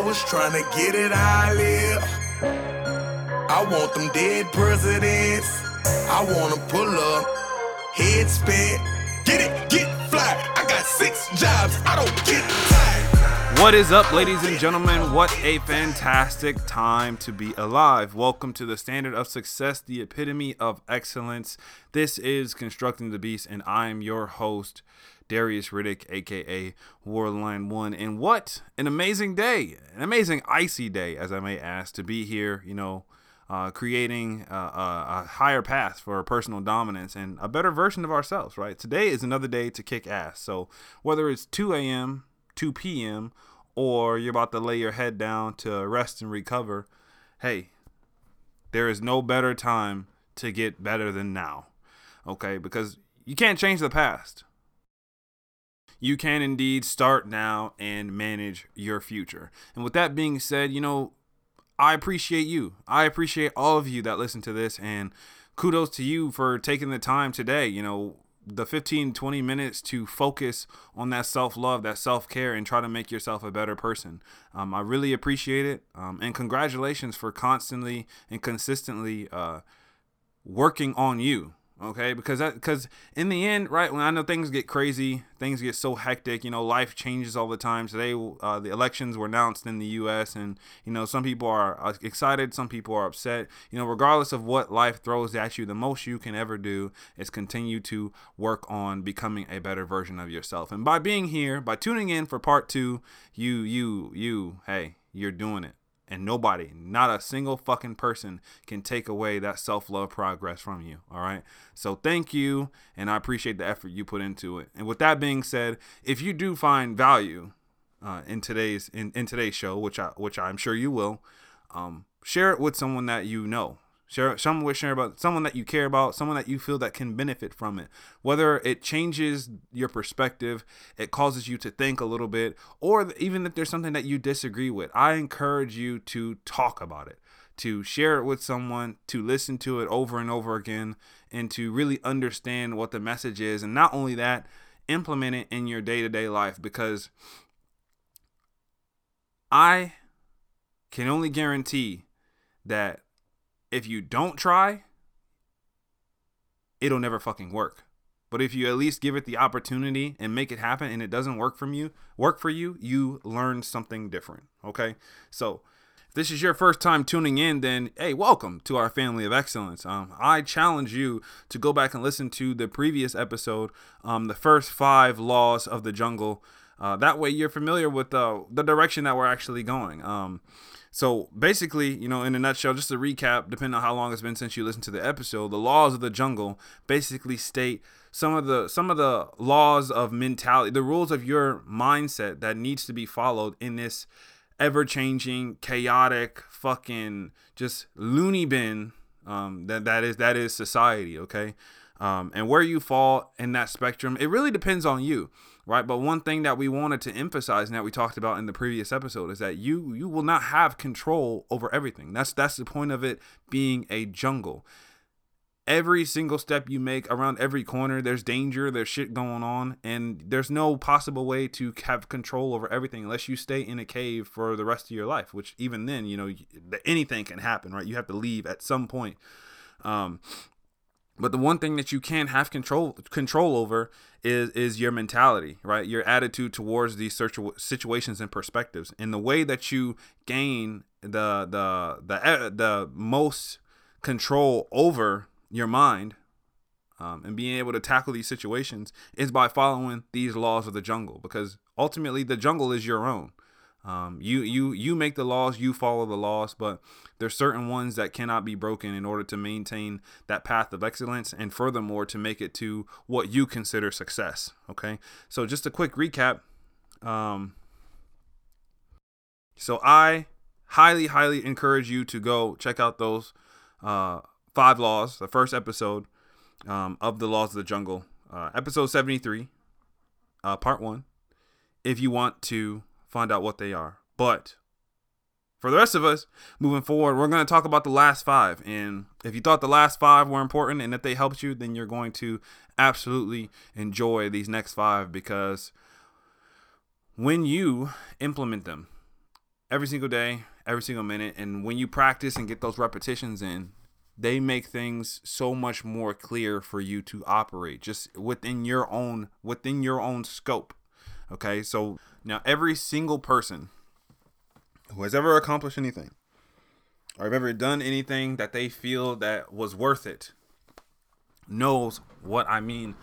I was trying to get it I live. I want them dead presidents. I wanna pull up, head spin, get it, get fly. I got six jobs, I don't get tired. What is up, ladies and gentlemen? What a fantastic time to be alive. Welcome to the standard of success, the epitome of excellence. This is Constructing the Beast, and I'm your host, Darius Riddick, aka Warline One. And what an amazing day! An amazing icy day, as I may ask, to be here, you know, uh, creating a, a higher path for personal dominance and a better version of ourselves, right? Today is another day to kick ass. So whether it's 2 a.m., 2 p.m., or you're about to lay your head down to rest and recover, hey, there is no better time to get better than now. Okay? Because you can't change the past. You can indeed start now and manage your future. And with that being said, you know, I appreciate you. I appreciate all of you that listen to this and kudos to you for taking the time today, you know, the 15 20 minutes to focus on that self-love that self-care and try to make yourself a better person um, i really appreciate it um, and congratulations for constantly and consistently uh, working on you okay? Because that because in the end right when i know things get crazy things get so hectic you know life changes all the time. Today uh, the elections were announced in the us and you know some people are uh, excited some people are upset. You know regardless of what life throws at you the most you can ever do is continue to work on becoming a better version of yourself. And by being here by tuning in for part two you you you hey you're doing it and nobody, not a single fucking person, can take away that self love progress from you. All right. So thank you. And I appreciate the effort you put into it. And with that being said, if you do find value uh, in today's in, in today's show, which I which I'm sure you will, um, share it with someone that you know. Share someone share about someone that you care about, someone that you feel that can benefit from it. Whether it changes your perspective, it causes you to think a little bit, or even if there's something that you disagree with, I encourage you to talk about it, to share it with someone, to listen to it over and over again, and to really understand what the message is. And not only that, implement it in your day to day life because I can only guarantee that if you don't try, it'll never fucking work. But if you at least give it the opportunity and make it happen and it doesn't work from you, work for you, you learn something different. Okay? So if this is your first time tuning in, then hey, welcome to our family of excellence. Um, I challenge you to go back and listen to the previous episode, um, the first five laws of the jungle. Uh, that way you're familiar with uh, the direction that we're actually going. Um, so basically, you know, in a nutshell, just to recap, depending on how long it's been since you listened to the episode, the laws of the jungle basically state some of the some of the laws of mentality, the rules of your mindset that needs to be followed in this ever-changing, chaotic, fucking just loony bin um, that that is that is society. Okay. Um, and where you fall in that spectrum, it really depends on you right? But one thing that we wanted to emphasize and that we talked about in the previous episode is that you you will not have control over everything. That's that's the point of it being a jungle. Every single step you make around every corner there's danger there's shit going on and there's no possible way to have control over everything unless you stay in a cave for the rest of your life which even then you know anything can happen right? You have to leave at some point. Um, but the one thing that you can have control control over is is your mentality, right? Your attitude towards these situations and perspectives, and the way that you gain the the the the most control over your mind um, and being able to tackle these situations is by following these laws of the jungle. Because ultimately the jungle is your own um, you you you make the laws, you follow the laws, but there's certain ones that cannot be broken in order to maintain that path of excellence, and furthermore to make it to what you consider success. Okay, so just a quick recap. Um, so I highly highly encourage you to go check out those uh, five laws, the first episode um, of the laws of the jungle, uh, episode 73, uh, part one. If you want to find out what they are. But for the rest of us, moving forward, we're going to talk about the last five. And if you thought the last five were important and if they helped you, then you're going to absolutely enjoy these next five because when you implement them, every single day, every single minute. And when you practice and get those repetitions in, they make things so much more clear for you to operate just within your own within your own scope. Okay? So now every single person who has ever accomplished anything or have ever done anything that they feel that was worth it knows what I mean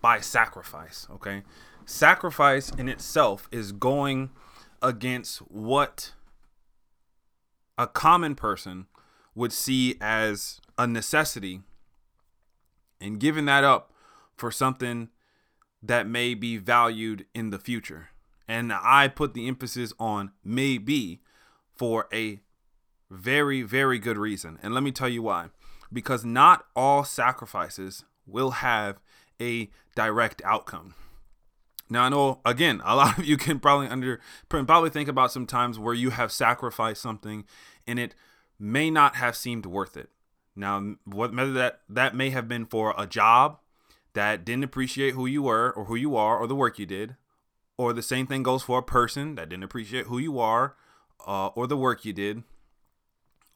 by sacrifice, okay? Sacrifice in itself is going against what a common person would see as a necessity and giving that up for something that may be valued in the future. And I put the emphasis on maybe for a very, very good reason. And let me tell you why. Because not all sacrifices will have a direct outcome. Now I know again, a lot of you can probably under probably think about some times where you have sacrificed something and it may not have seemed worth it. Now, whether that that may have been for a job that didn't appreciate who you were or who you are or the work you did, or the same thing goes for a person that didn't appreciate who you are uh, or the work you did,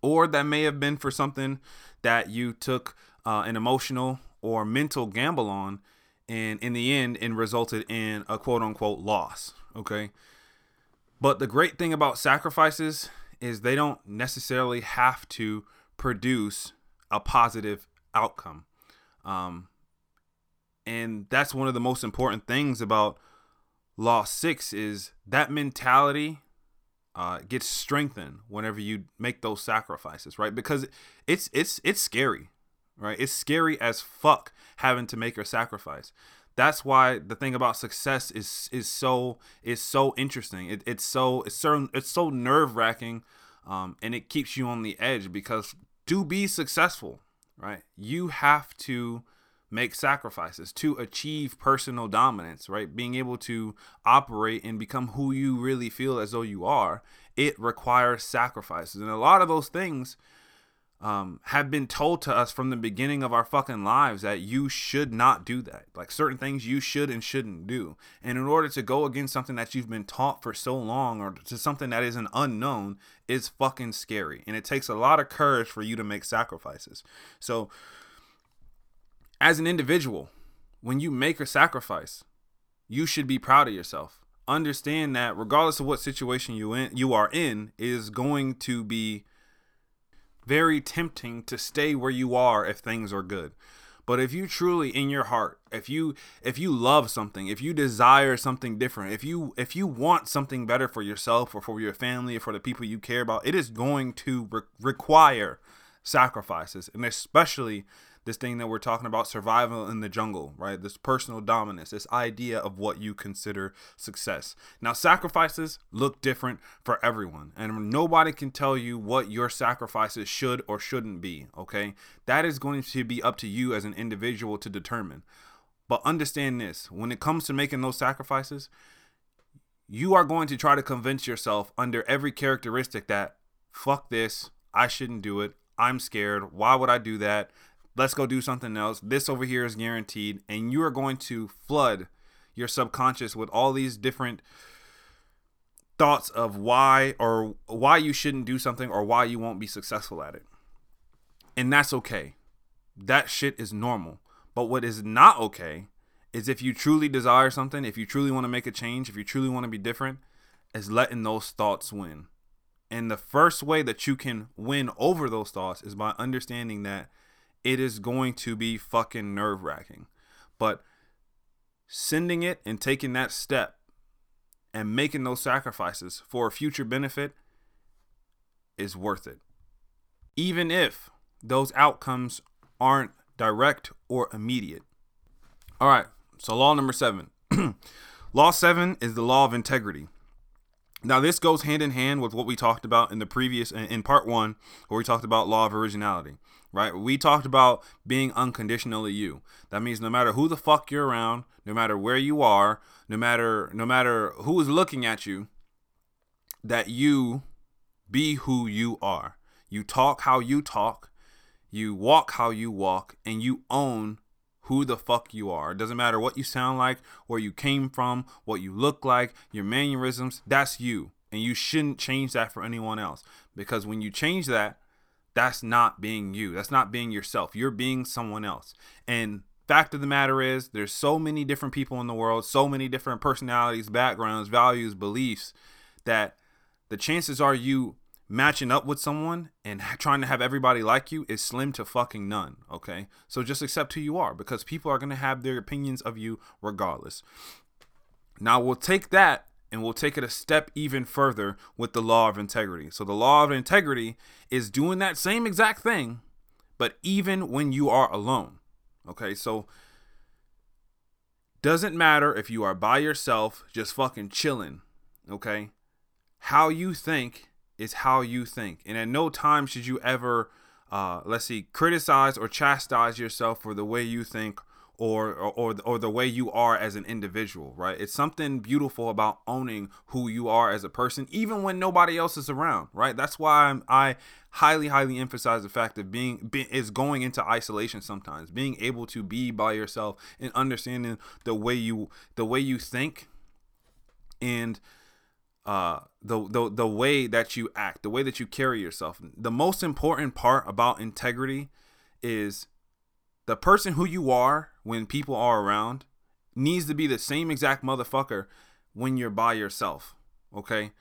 or that may have been for something that you took uh, an emotional or mental gamble on, and in the end, and resulted in a quote unquote loss. Okay. But the great thing about sacrifices is they don't necessarily have to produce a positive outcome. Um, and that's one of the most important things about law six is that mentality uh, gets strengthened whenever you make those sacrifices, right? Because it's it's it's scary, right? It's scary as fuck having to make a sacrifice. That's why the thing about success is is so is so interesting. It, it's so it's so it's so nerve wracking, um, and it keeps you on the edge because to be successful, right? You have to make sacrifices to achieve personal dominance, right? Being able to operate and become who you really feel as though you are, it requires sacrifices. And a lot of those things um, have been told to us from the beginning of our fucking lives that you should not do that. Like certain things you should and shouldn't do. And in order to go against something that you've been taught for so long or to something that is an unknown is fucking scary. And it takes a lot of courage for you to make sacrifices. So, as an individual, when you make a sacrifice, you should be proud of yourself. Understand that regardless of what situation you in, you are in, is going to be very tempting to stay where you are if things are good. But if you truly in your heart, if you if you love something, if you desire something different, if you if you want something better for yourself or for your family or for the people you care about, it is going to re- require sacrifices, and especially this thing that we're talking about survival in the jungle, right? This personal dominance, this idea of what you consider success. Now, sacrifices look different for everyone, and nobody can tell you what your sacrifices should or shouldn't be, okay? That is going to be up to you as an individual to determine. But understand this when it comes to making those sacrifices, you are going to try to convince yourself under every characteristic that fuck this, I shouldn't do it, I'm scared, why would I do that? Let's go do something else. This over here is guaranteed. And you are going to flood your subconscious with all these different thoughts of why or why you shouldn't do something or why you won't be successful at it. And that's okay. That shit is normal. But what is not okay is if you truly desire something, if you truly want to make a change, if you truly want to be different, is letting those thoughts win. And the first way that you can win over those thoughts is by understanding that it is going to be fucking nerve wracking. But sending it and taking that step and making those sacrifices for a future benefit is worth it. Even if those outcomes aren't direct or immediate. All right, so law number seven. law seven is the law of integrity. Now, this goes hand in hand with what we talked about in the previous, in part one, where we talked about law of originality right? We talked about being unconditionally you. That means no matter who the fuck you're around, no matter where you are, no matter no matter who is looking at you, that you be who you are. You talk how you talk, you walk how you walk, and you own who the fuck you are. It doesn't matter what you sound like, where you came from, what you look like, your mannerisms, that's you. And you shouldn't change that for anyone else because when you change that, that's not being you. That's not being yourself. You're being someone else. And fact of the matter is, there's so many different people in the world, so many different personalities, backgrounds, values, beliefs that the chances are you matching up with someone and trying to have everybody like you is slim to fucking none. Okay. So just accept who you are because people are going to have their opinions of you regardless. Now we'll take that and we'll take it a step even further with the law of integrity. So the law of integrity is doing that same exact thing, but even when you are alone. Okay. So doesn't matter if you are by yourself, just fucking chilling. Okay. How you think is how you think. And at no time should you ever, uh, let's see, criticize or chastise yourself for the way you think or, or or the way you are as an individual, right? It's something beautiful about owning who you are as a person, even when nobody else is around, right? That's why I'm, I highly, highly emphasize the fact of being be, is going into isolation sometimes, being able to be by yourself and understanding the way you the way you think, and uh, the, the the way that you act, the way that you carry yourself. The most important part about integrity is the person who you are when people are around needs to be the same exact motherfucker when you're by yourself. Okay.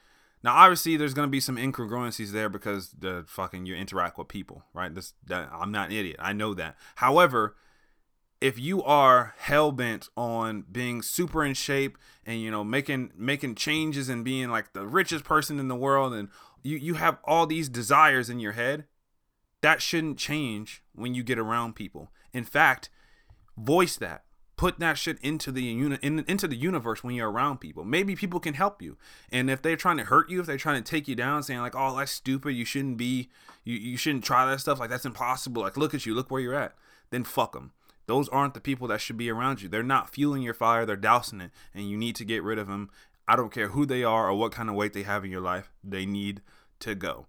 Now, obviously, there's gonna be some incongruencies there because the fucking you interact with people, right? This that, I'm not an idiot. I know that. However, if you are hell bent on being super in shape and you know making making changes and being like the richest person in the world and you you have all these desires in your head that shouldn't change when you get around people in fact voice that. Put that shit into the uni- in, into the universe when you're around people. Maybe people can help you. And if they're trying to hurt you if they're trying to take you down saying like oh that's stupid. You shouldn't be you, you shouldn't try that stuff. Like that's impossible. Like look at you. Look where you're at. Then fuck them those aren't the people that should be around you. They're not fueling your fire, they're dousing it, and you need to get rid of them. I don't care who they are or what kind of weight they have in your life, they need to go.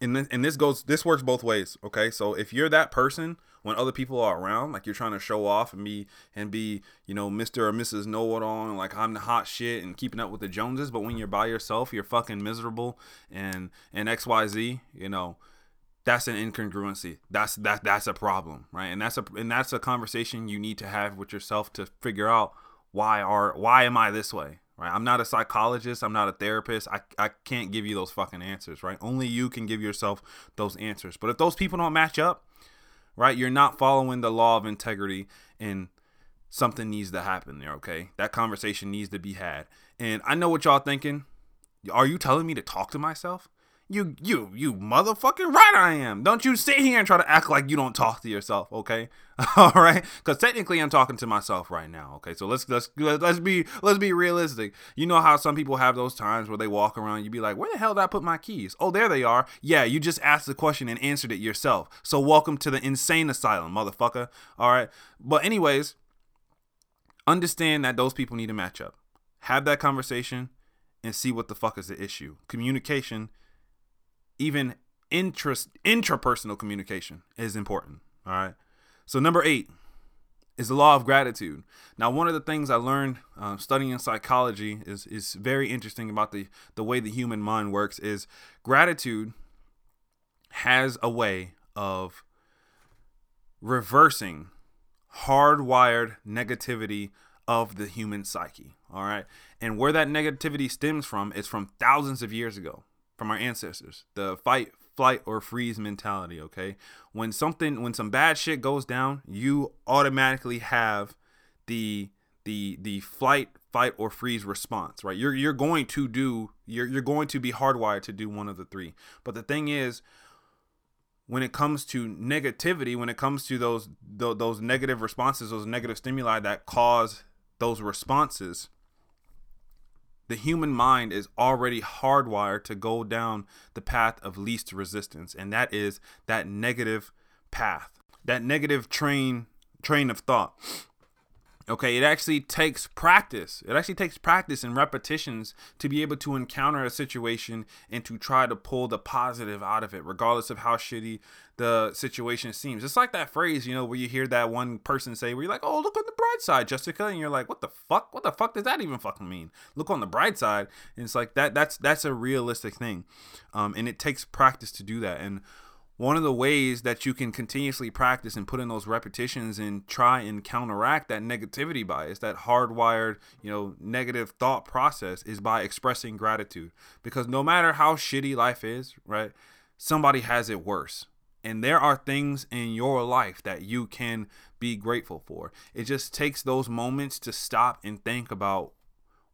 And this, and this goes this works both ways, okay? So if you're that person when other people are around, like you're trying to show off and be and be, you know, Mr. or Mrs. Know It All, like I'm the hot shit and keeping up with the Joneses, but when you're by yourself, you're fucking miserable and and XYZ, you know, that's an incongruency. That's that that's a problem, right? And that's a and that's a conversation you need to have with yourself to figure out why are why am I this way, right? I'm not a psychologist, I'm not a therapist. I I can't give you those fucking answers, right? Only you can give yourself those answers. But if those people don't match up, right? You're not following the law of integrity and something needs to happen there, okay? That conversation needs to be had. And I know what y'all thinking. Are you telling me to talk to myself? You, you, you motherfucking right I am. Don't you sit here and try to act like you don't talk to yourself, okay? All right, because technically I'm talking to myself right now, okay? So let's let's let's be let's be realistic. You know how some people have those times where they walk around, you'd be like, where the hell did I put my keys? Oh, there they are. Yeah, you just asked the question and answered it yourself. So welcome to the insane asylum, motherfucker. All right, but anyways, understand that those people need to match up. Have that conversation and see what the fuck is the issue. Communication even interest intrapersonal communication is important. All right. So number eight is the law of gratitude. Now, one of the things I learned uh, studying psychology is is very interesting about the the way the human mind works. Is gratitude has a way of reversing hardwired negativity of the human psyche. All right. And where that negativity stems from is from thousands of years ago from our ancestors. The fight, flight, or freeze mentality. Okay, when something, when some bad shit goes down, you automatically have the the the flight, fight, or freeze response. Right? You're you're going to do. You're you're going to be hardwired to do one of the three. But the thing is. When it comes to negativity, when it comes to those those negative responses, those negative stimuli that cause those responses, the human mind is already hardwired to go down the path of least resistance and that is that negative path that negative train train of thought Okay, it actually takes practice. It actually takes practice and repetitions to be able to encounter a situation and to try to pull the positive out of it, regardless of how shitty the situation seems. It's like that phrase, you know, where you hear that one person say, where you're like, oh, look on the bright side, Jessica. And you're like, what the fuck? What the fuck does that even fucking mean? Look on the bright side. And it's like that, that's, that's a realistic thing. Um, and it takes practice to do that. And, one of the ways that you can continuously practice and put in those repetitions and try and counteract that negativity bias, that hardwired, you know, negative thought process is by expressing gratitude. Because no matter how shitty life is, right, somebody has it worse. And there are things in your life that you can be grateful for. It just takes those moments to stop and think about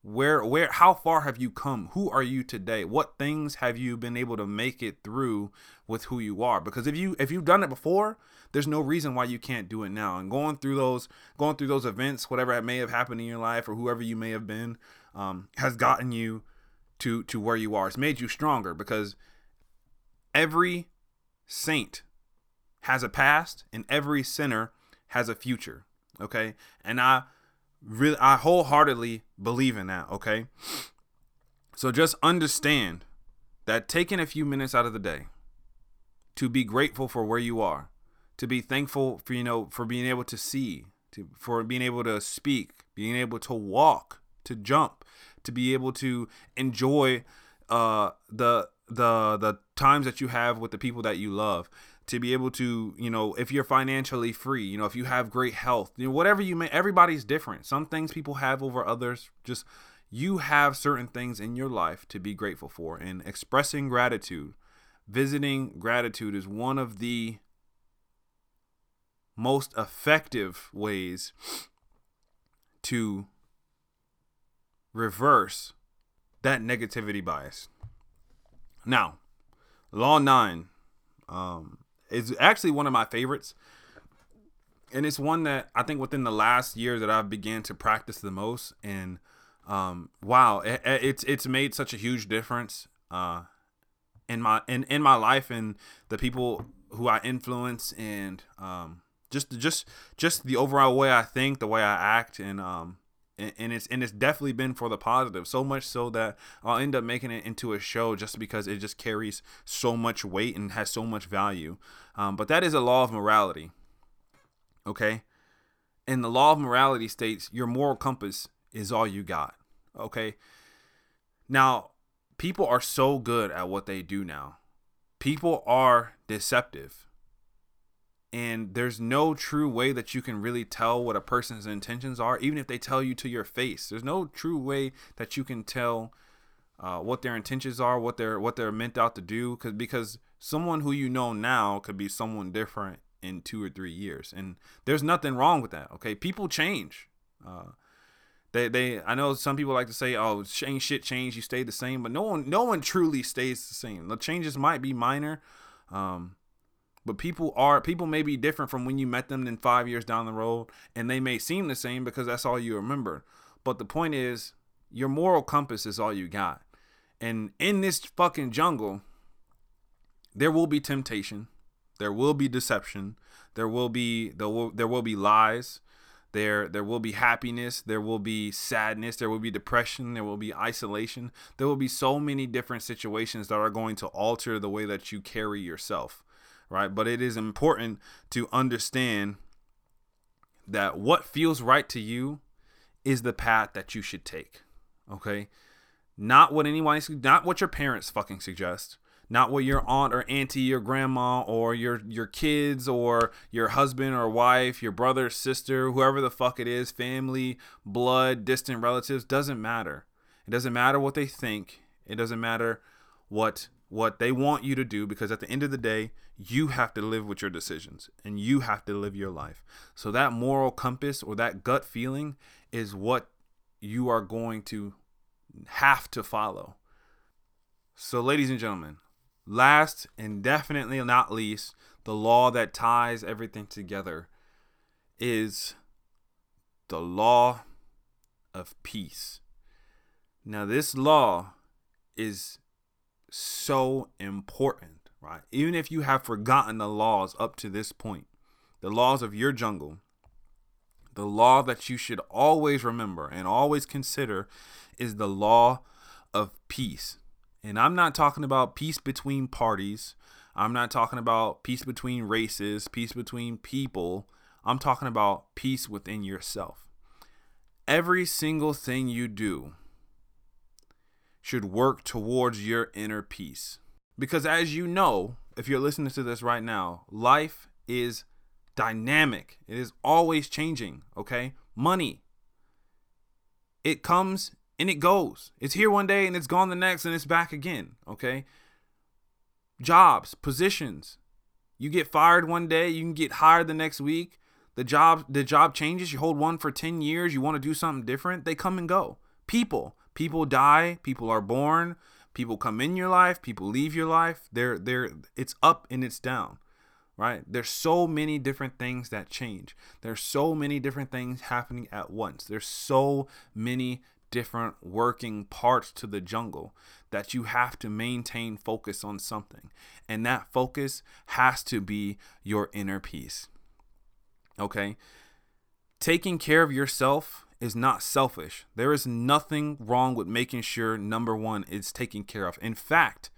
where where how far have you come? Who are you today? What things have you been able to make it through with who you are? Because if you if you've done it before there's no reason why you can't do it now. And going through those going through those events whatever that may have happened in your life or whoever you may have been um, has gotten you to to where you are. It's made you stronger because every saint has a past and every sinner has a future okay? And i really I wholeheartedly believe in that, okay? So just understand that taking a few minutes out of the day to be grateful for where you are, to be thankful for you know for being able to see, to for being able to speak, being able to walk, to jump, to be able to enjoy uh the the the times that you have with the people that you love to be able to, you know, if you're financially free, you know, if you have great health, you know, whatever you may, everybody's different. Some things people have over others. Just you have certain things in your life to be grateful for. And expressing gratitude, visiting gratitude is one of the most effective ways to reverse that negativity bias. Now, law nine. Um, is actually one of my favorites. And it's one that I think within the last year that I've began to practice the most. And um, wow, it, it's it's made such a huge difference uh, in my in, in my life and the people who I influence and um, just just just the overall way I think, the way I act, and um, and, it's and it's definitely been for the positive so much so that i'll end up making it into a show just because it just carries so much weight and has so much value. Um, but that is a law of morality okay? And the law of morality states your moral compass is all you got okay? Now people are so good at what they do now. People are deceptive and there's no true way that you can really tell what a person's intentions are even if they tell you to your face. There's no true way that you can tell uh, what their intentions are what they're what they're meant out to do because because someone who you know now could be someone different in two or three years and there's nothing wrong with that okay? People change uh, they, they I know some people like to say oh change shit change you stay the same but no one no one truly stays the same. The changes might be minor um, but people are people may be different from when you met them than five years down the road, and they may seem the same because that's all you remember. But the point is, your moral compass is all you got. And in this fucking jungle, there will be temptation, there will be deception, there will be there will there will be lies, there there will be happiness, there will be sadness, there will be depression, there will be isolation. There will be so many different situations that are going to alter the way that you carry yourself right? But it is important to understand that what feels right to you is the path that you should take. Okay? Not what anyone not what your parents fucking suggest. Not what your aunt or auntie your grandma or your your kids or your husband or wife, your brother, sister, whoever the fuck it is, family, blood, distant relatives doesn't matter. It doesn't matter what they think. It doesn't matter what what they want you to do because at the end of the day, you have to live with your decisions and you have to live your life. So that moral compass or that gut feeling is what you are going to have to follow. So, ladies and gentlemen, last and definitely not least, the law that ties everything together is the law of peace. Now, this law is so important, right? Even if you have forgotten the laws up to this point, the laws of your jungle, The law that you should always remember and always consider is the law of peace. And I'm not talking about peace between parties. I'm not talking about peace between races, peace between people. I'm talking about peace within yourself. Every single thing you do should work towards your inner peace. Because as you know, if you're listening to this right now, life is dynamic. It is always changing, okay? Money. It comes and it goes. It's here one day and it's gone the next and it's back again, okay? Jobs, positions. You get fired one day, you can get hired the next week. The job the job changes, you hold one for 10 years, you want to do something different, they come and go. People, people die, people are born, people come in your life, people leave your life. They're they're it's up and it's down. Right? There's so many different things that change. There's so many different things happening at once. There's so many different working parts to the jungle that you have to maintain focus on something. And that focus has to be your inner peace. Okay? Taking care of yourself is not selfish. There is nothing wrong with making sure number one is taken care of. In fact,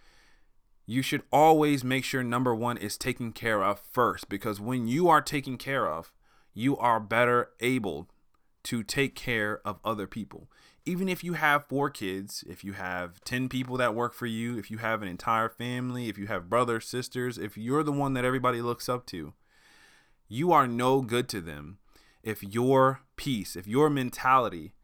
you should always make sure number one is taken care of first because when you are taken care of, you are better able to take care of other people. Even if you have four kids, if you have 10 people that work for you, if you have an entire family, if you have brothers, sisters, if you're the one that everybody looks up to, you are no good to them if your peace, if your mentality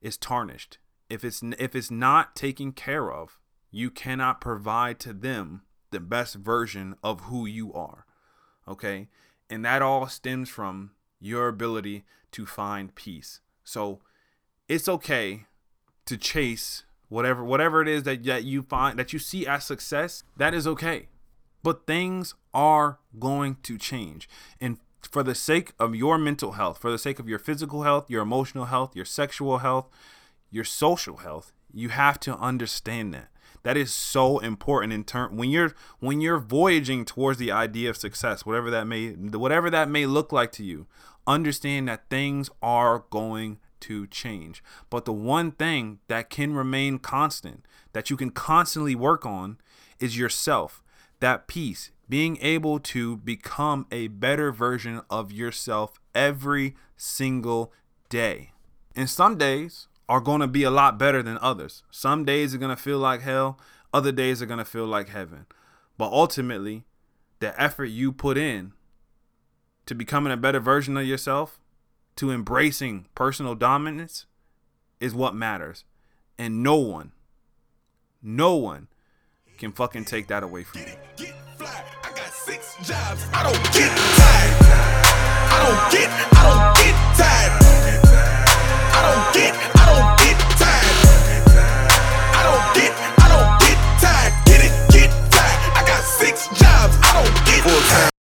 is tarnished, if it's if it's not taken care of, you cannot provide to them the best version of who you are. Okay? And that all stems from your ability to find peace. So it's okay to chase whatever whatever it is that, that you find that you see as success, that is okay. But things are going to change. And for the sake of your mental health, for the sake of your physical health, your emotional health, your sexual health, your social health, you have to understand that. That is so important in turn when you're when you're voyaging towards the idea of success, whatever that may whatever that may look like to you. Understand that things are going to change. But the one thing that can remain constant, that you can constantly work on, is yourself. That peace, being able to become a better version of yourself every single day. And some days are going to be a lot better than others. Some days are going to feel like hell, other days are going to feel like heaven. But ultimately, the effort you put in to becoming a better version of yourself, to embracing personal dominance, is what matters. And no one, no one can fucking take that away from you jobs. I don't get tired. I don't get, I don't get tired. I don't get, I don't get tired. I don't get, I don't get tired. Get it, get tired. I got six jobs. I don't get tired.